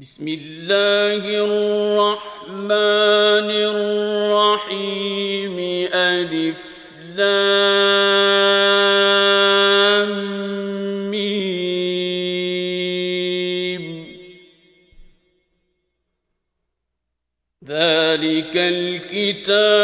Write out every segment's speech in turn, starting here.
بسم الله الرحمن الرحيم. ألف لام ميم. ذلك الكتاب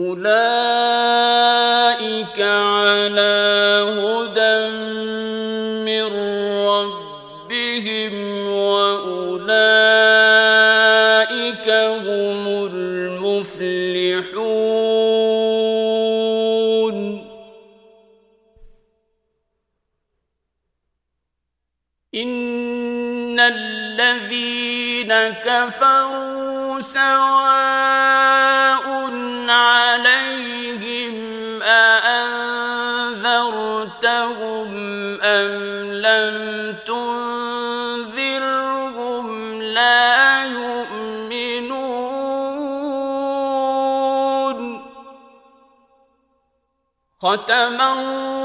أولئك واستمروا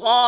好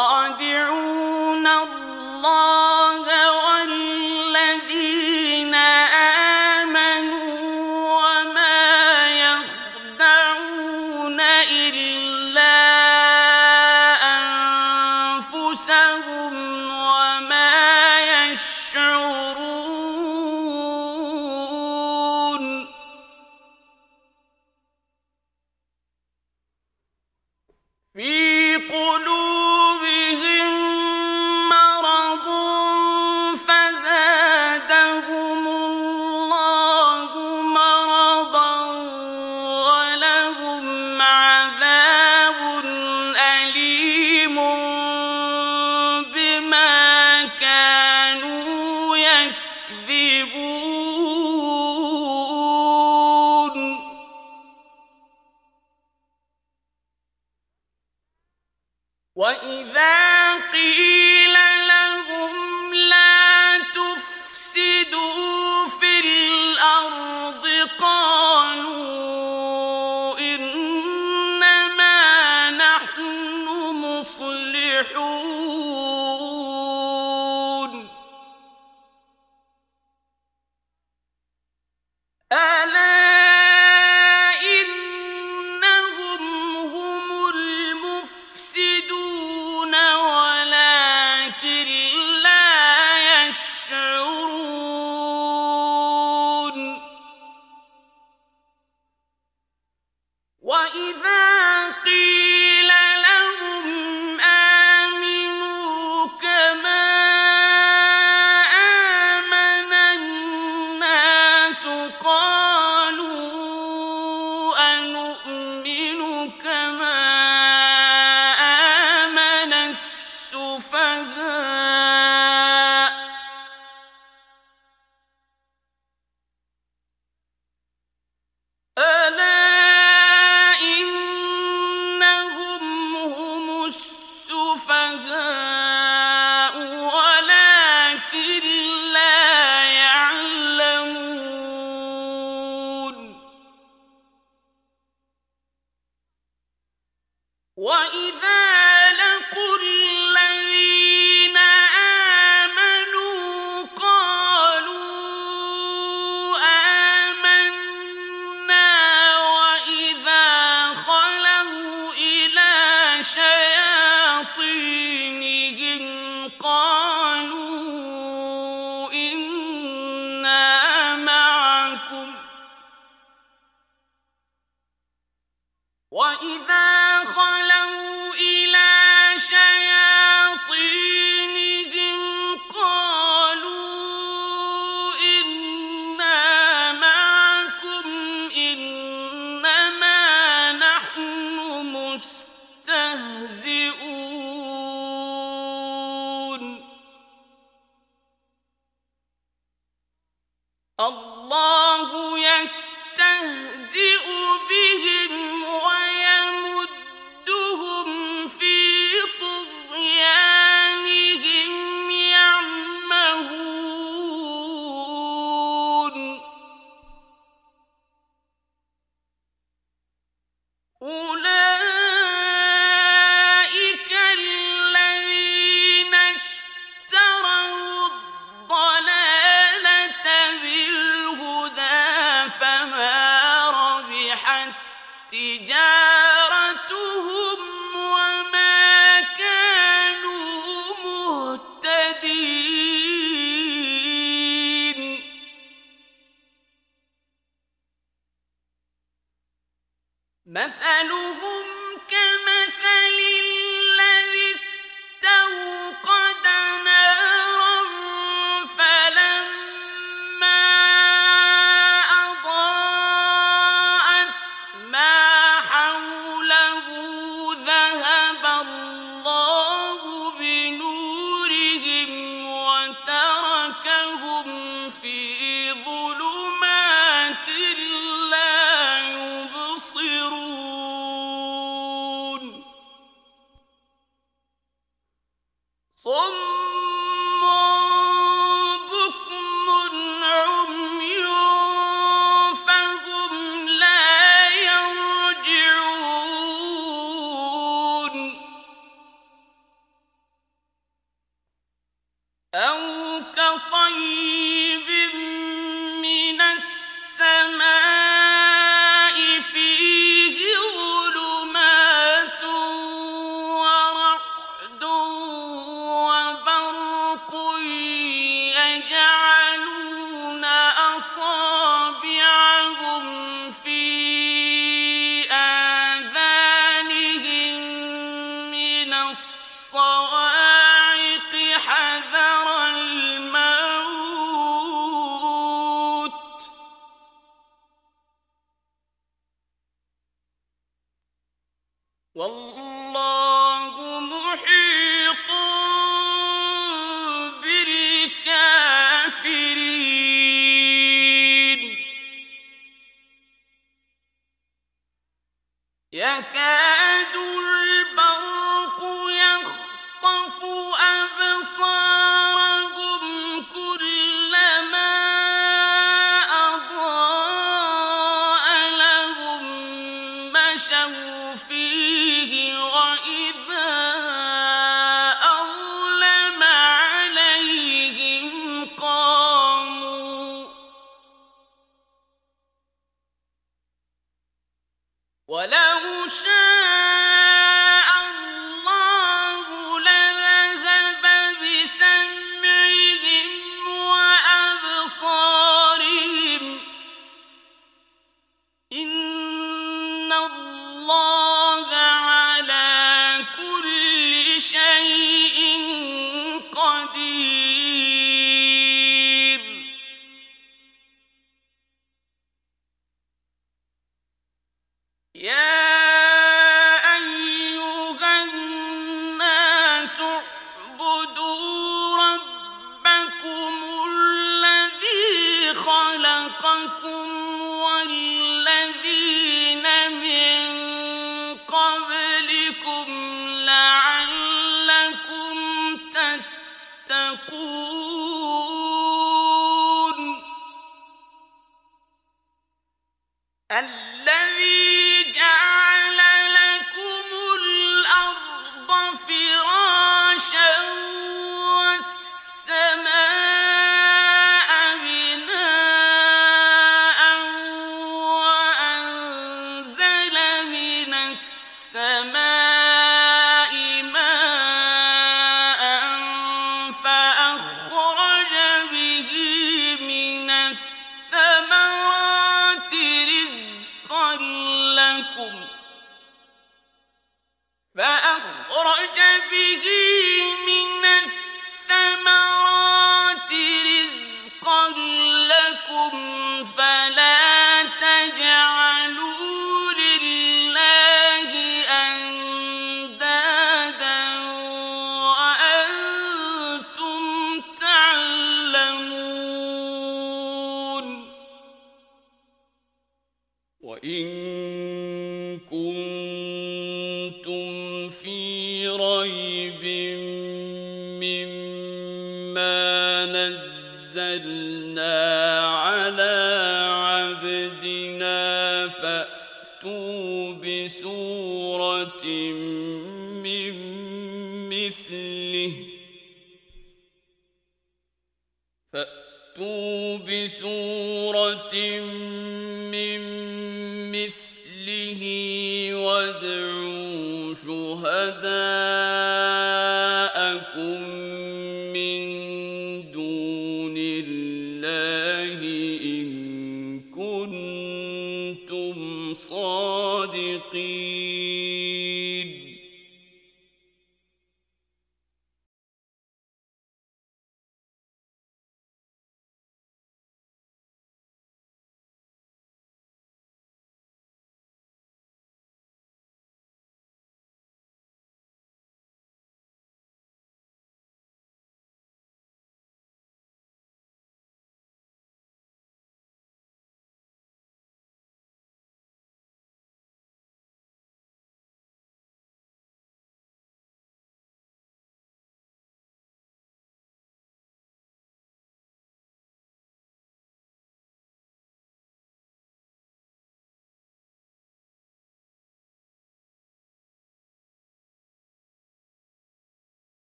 مستهزئون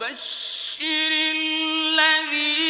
وبشر الذين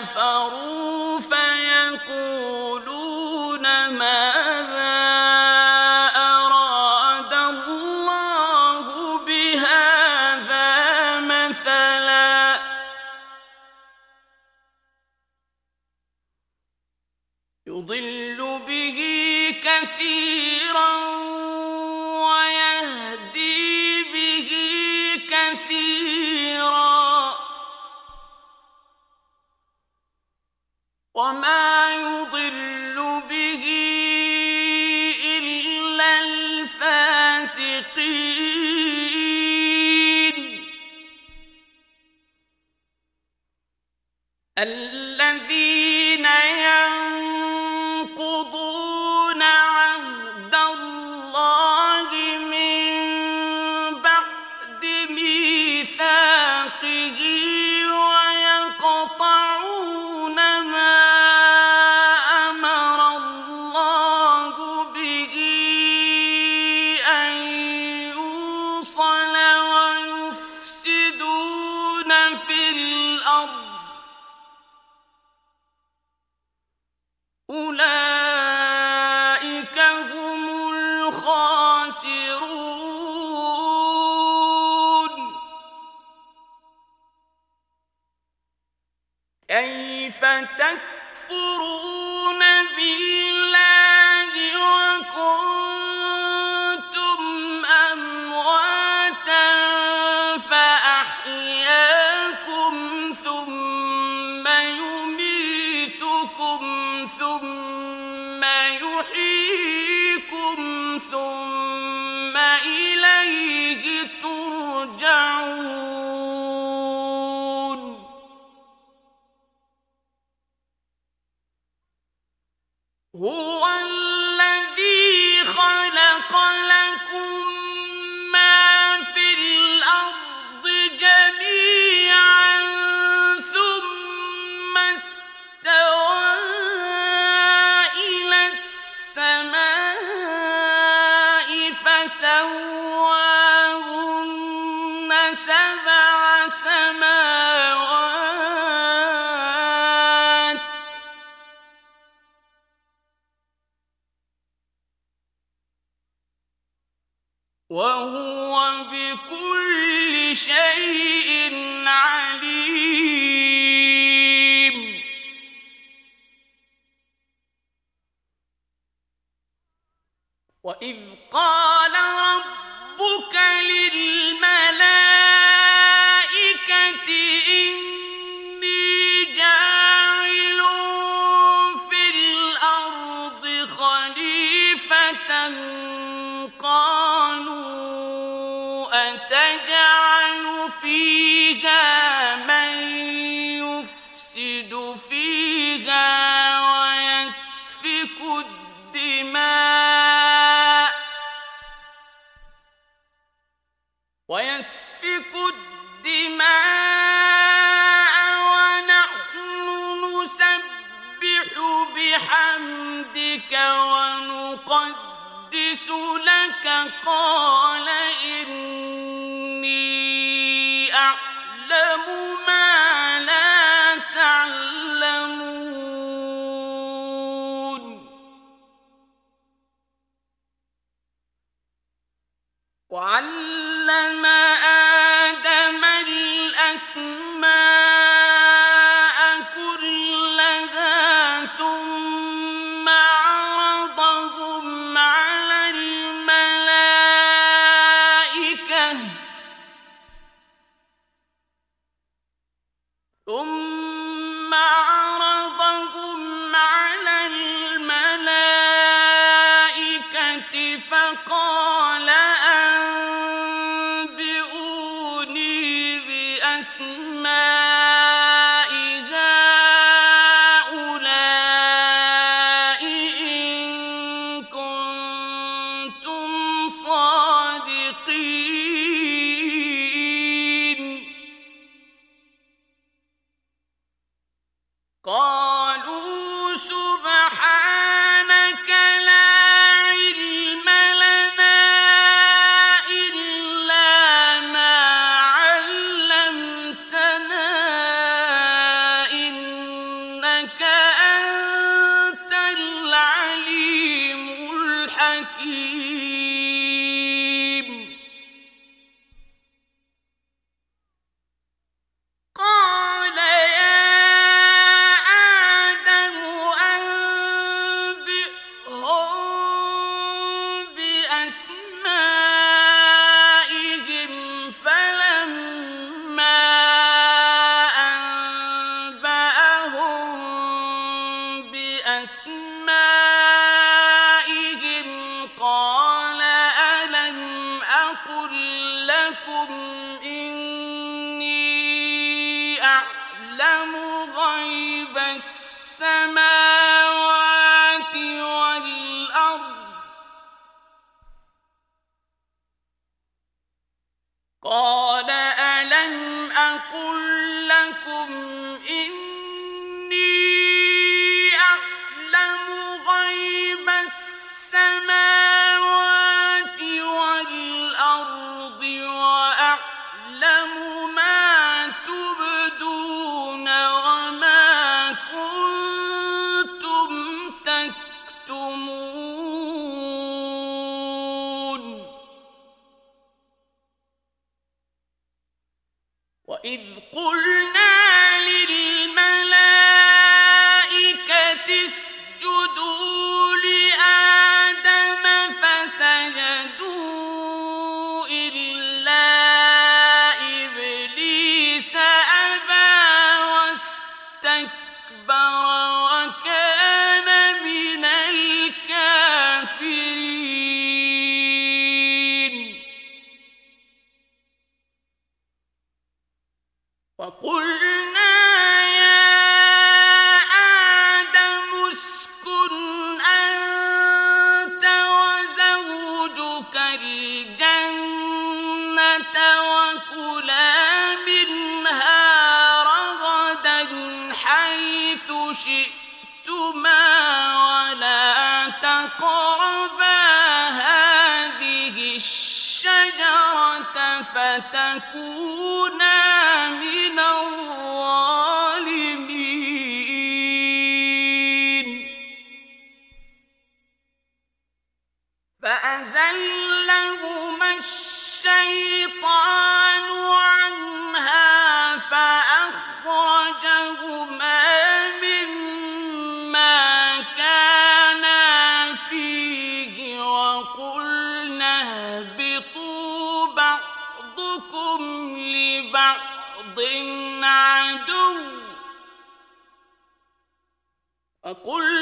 كفروا الذي كيف تكفرون لك قال إني 高 كلمات فتاب قل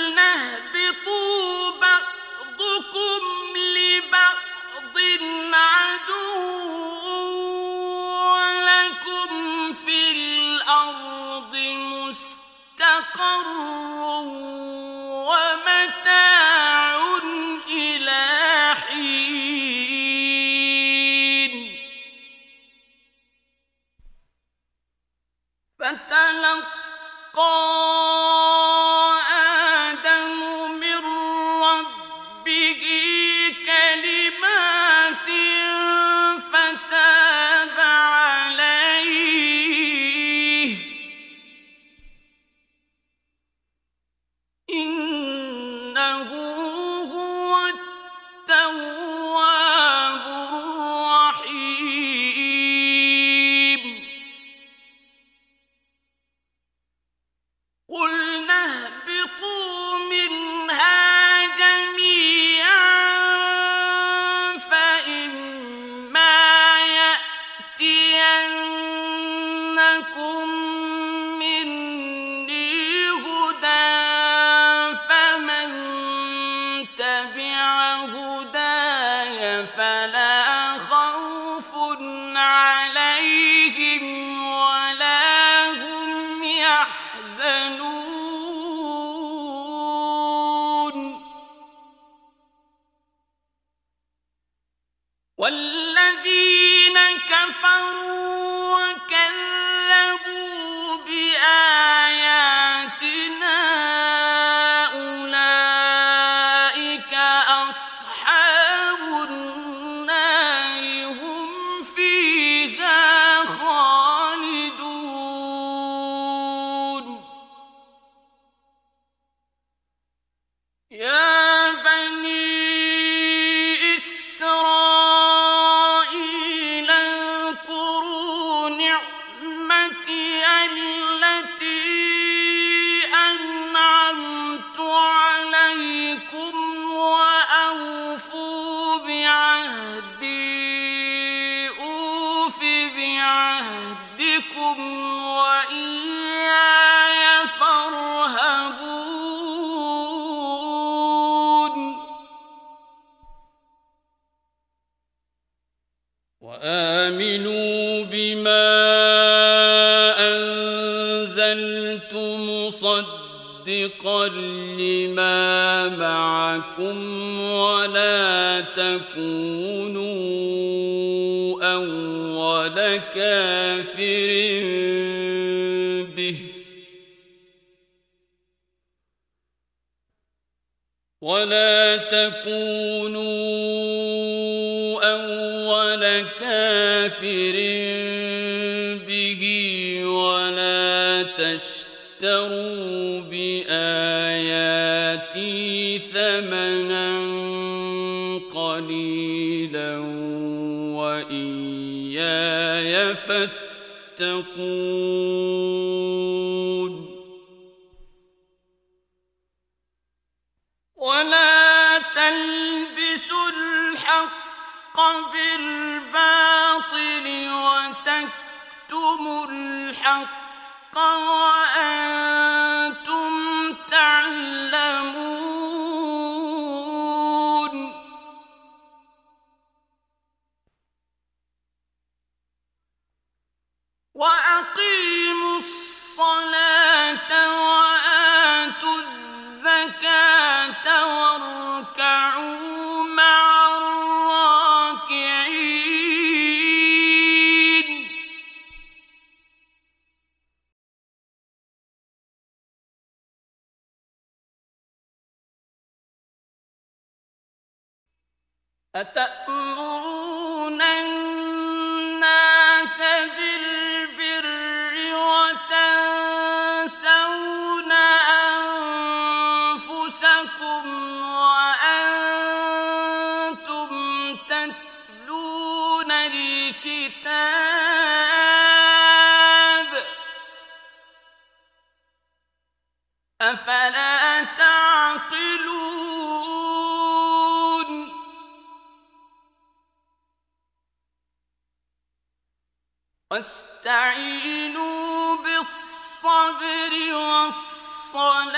وإياي فاتقون. ولا تلبسوا الحق بالباطل وتكتموا الحق وأنتم تعلمون. وأقيموا الصلاة وآتوا الزكاة واركعوا مع الراكعين. أتأ واستعينوا بالصبر والصلاة.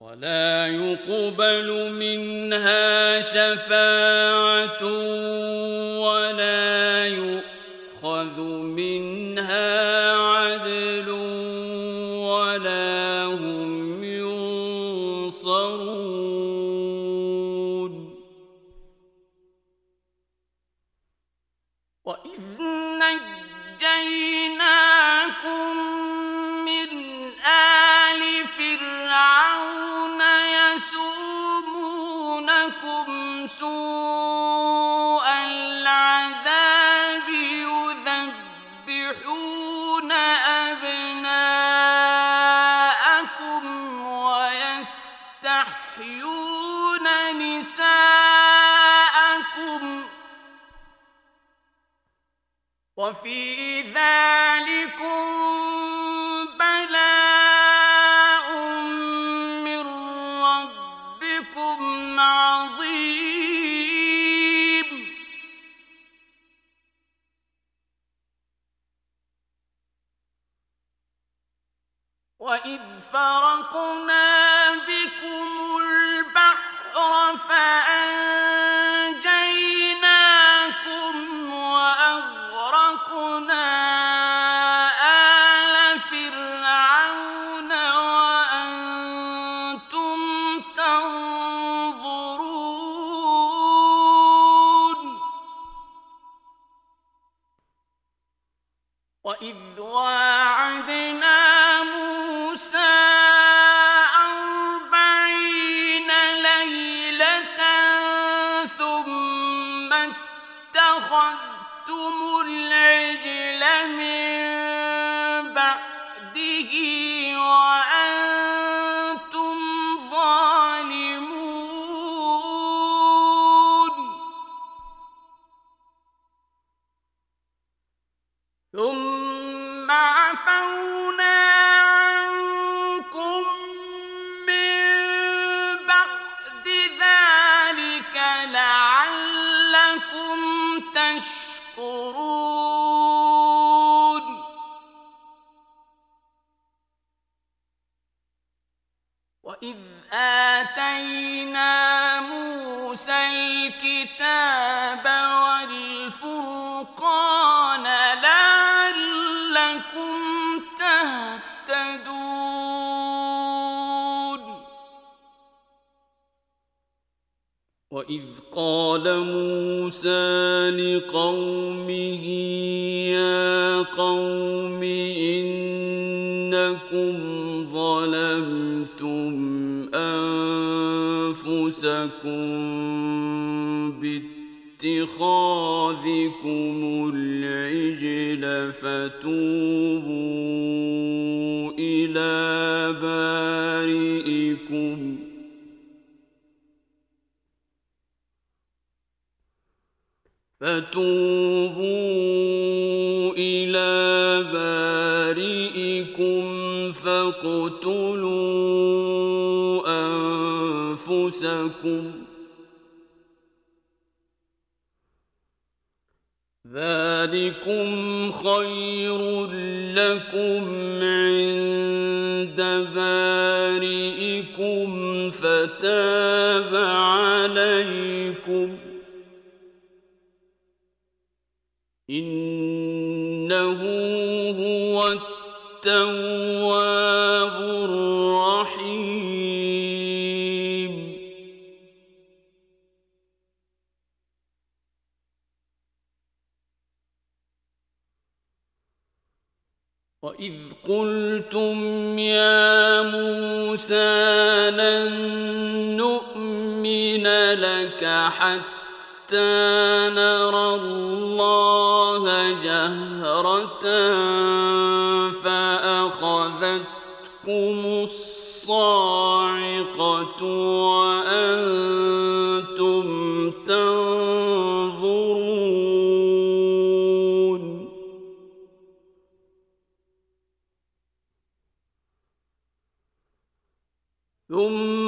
ولا يقبل منها شفاعة ولا وإذ واعدنا قال موسى لقومه يا قوم إنكم ظلمتم أنفسكم باتخاذكم العجل فتوبوا إلى بارئكم فتوبوا إلى بارئكم فاقتلوا أنفسكم ذلكم خير لكم عند بارئكم فتاب عليكم إنه هو التواب الرحيم. وإذ قلتم يا موسى لن نؤمن لك حتى حتى نرى الله جهرة فأخذتكم الصاعقة وأنتم تنظرون. ثم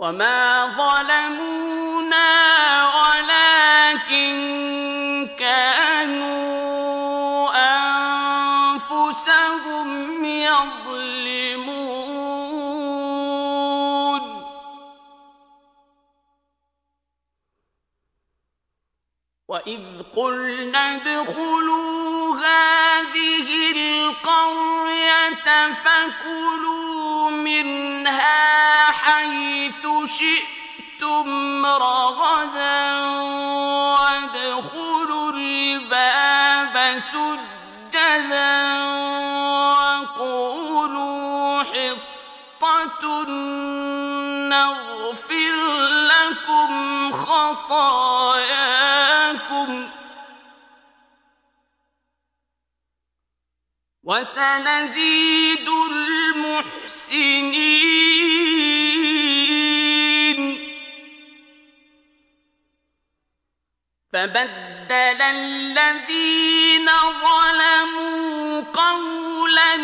وما ظلمونا وإذ قلنا ادخلوا هذه القرية فكلوا منها حيث شئتم رغدا وادخلوا الباب سجدا وقولوا حطة نغفر لكم خطاياكم وسنزيد المحسنين. فبدل الذين ظلموا قولا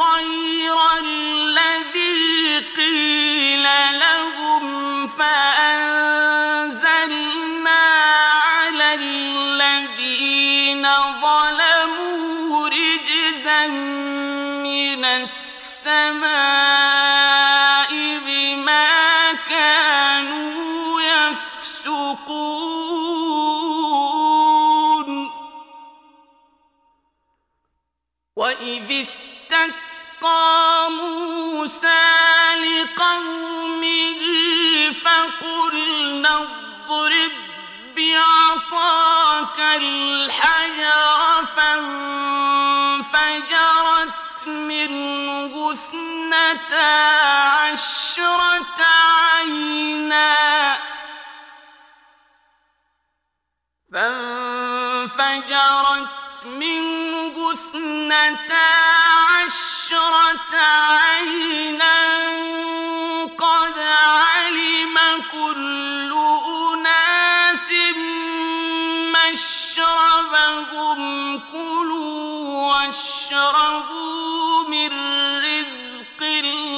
غير الذي قيل لهم. السماء بما كانوا يفسقون. وإذ استسقى موسى لقومه فقلنا اضرب بعصاك الحجر فانفجرت منه اثنتا عشرة عينا. فانفجرت منه اثنتا عشرة عينا. قد علم كل واشربوا من رزق الله.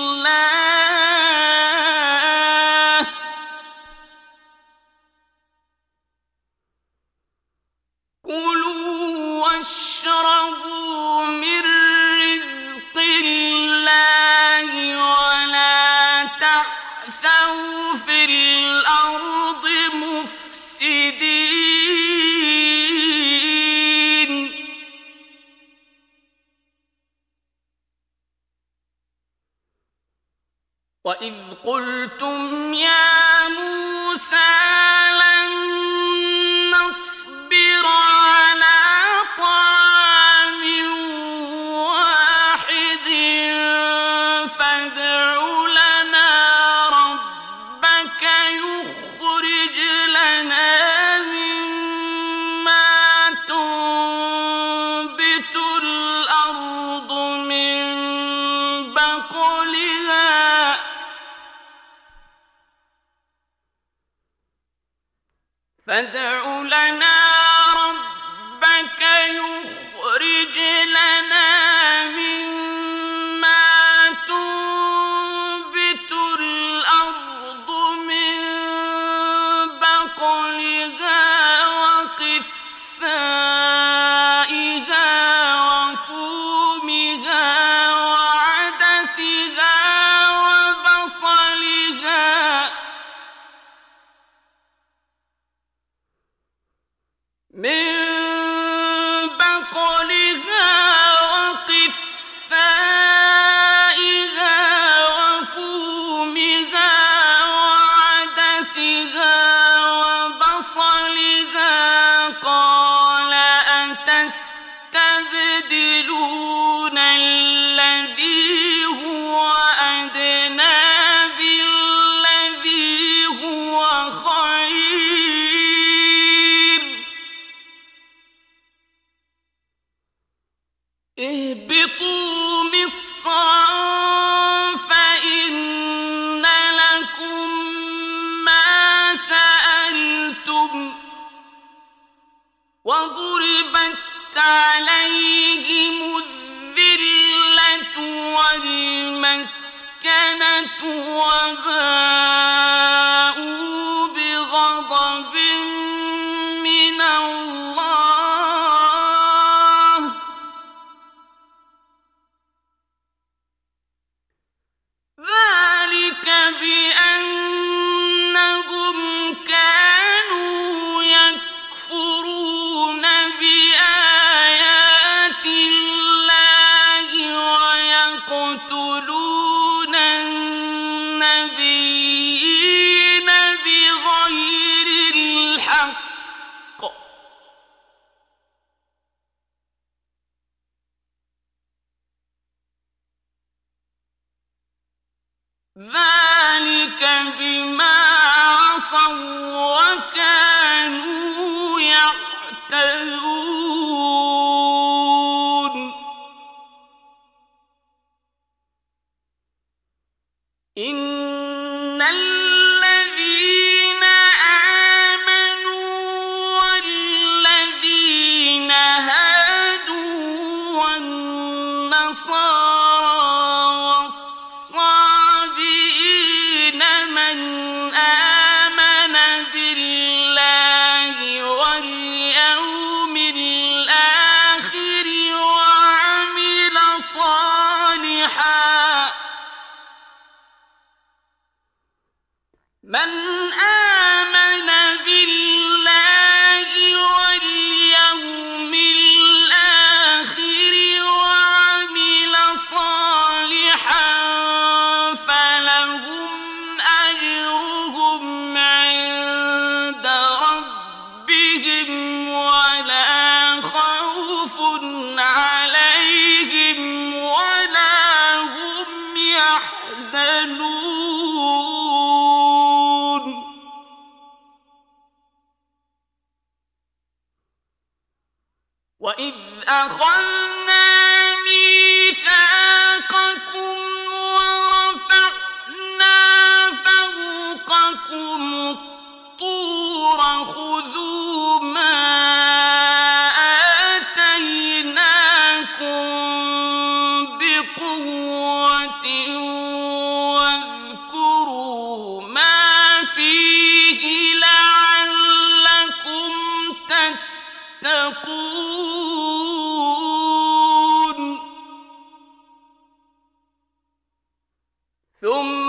ثم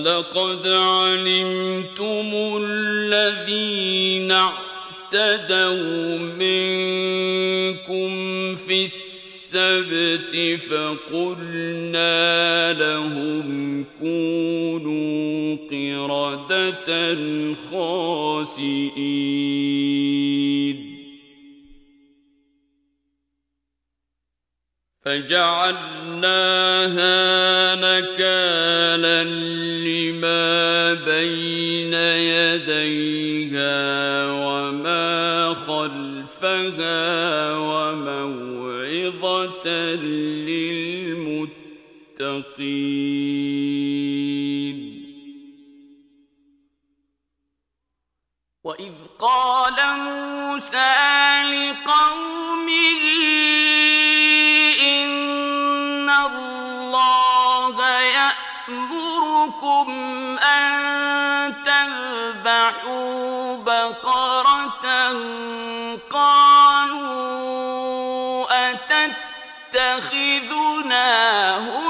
ولقد علمتم الذين اعتدوا منكم في السبت فقلنا لهم كونوا قردة خاسئين. فجعلناها نكالا لما بين يديها وما خلفها وموعظة للمتقين. وإذ قال موسى لقومه أن قالوا أتتخذنا هدى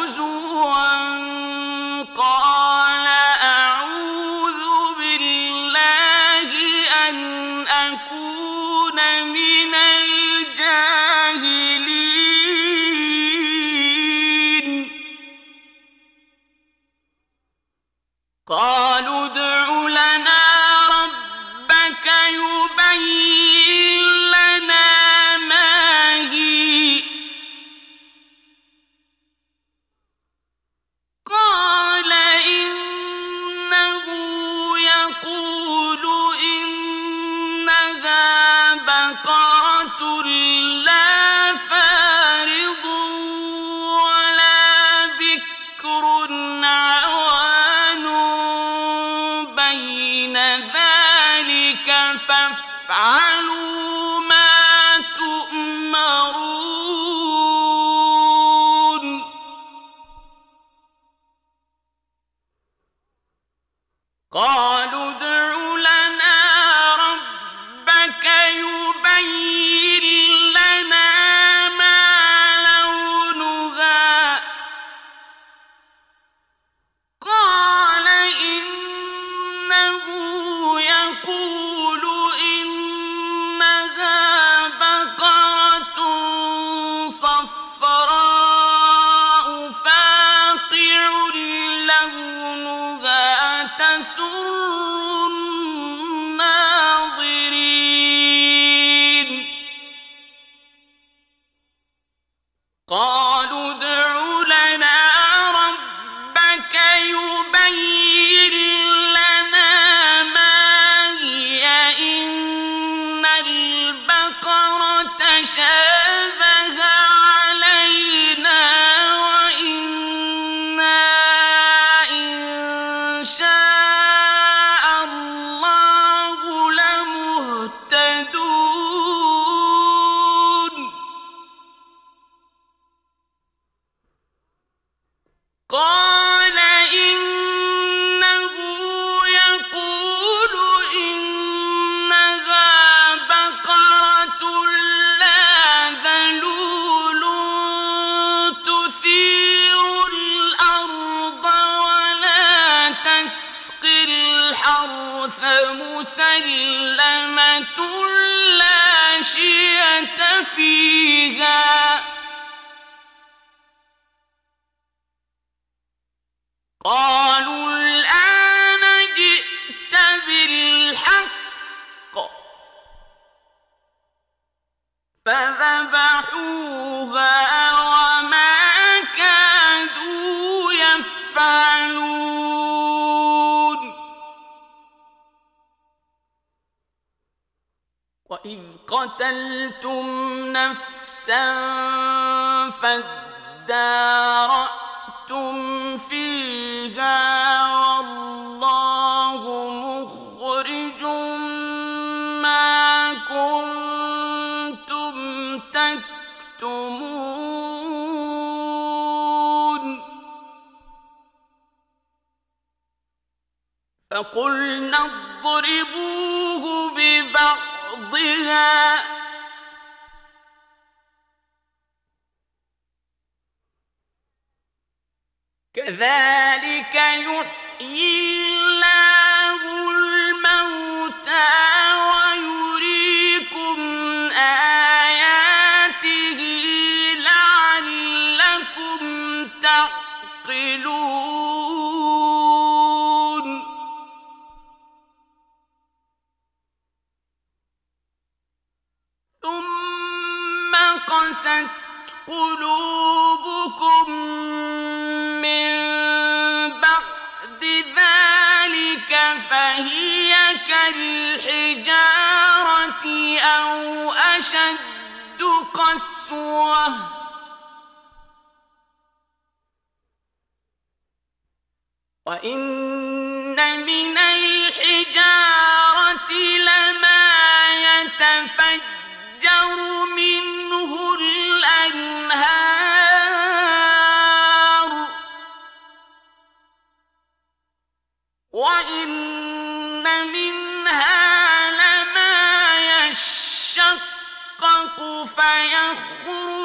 تسر فادارأتم فيها والله مخرج ما كنتم تكتمون. فقلنا اضربوه ببعضها كذلك يحيي وإن من الحجارة لما يتفجر منه الأنهار. وإن منها لما يشقق فيخرج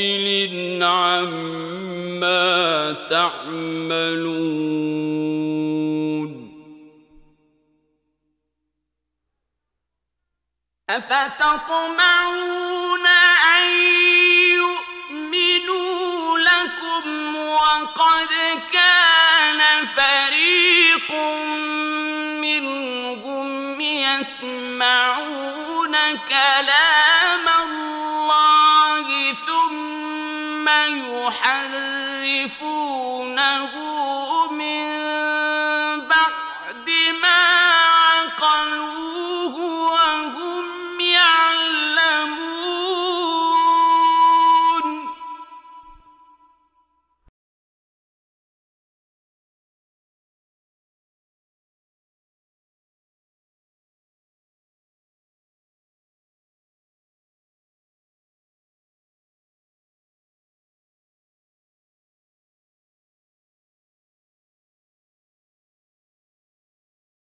قابل عما تعملون. أفتطمعون أن يؤمنوا لكم وقد كان فريق منهم يسمعون كلام يَصِفُونَ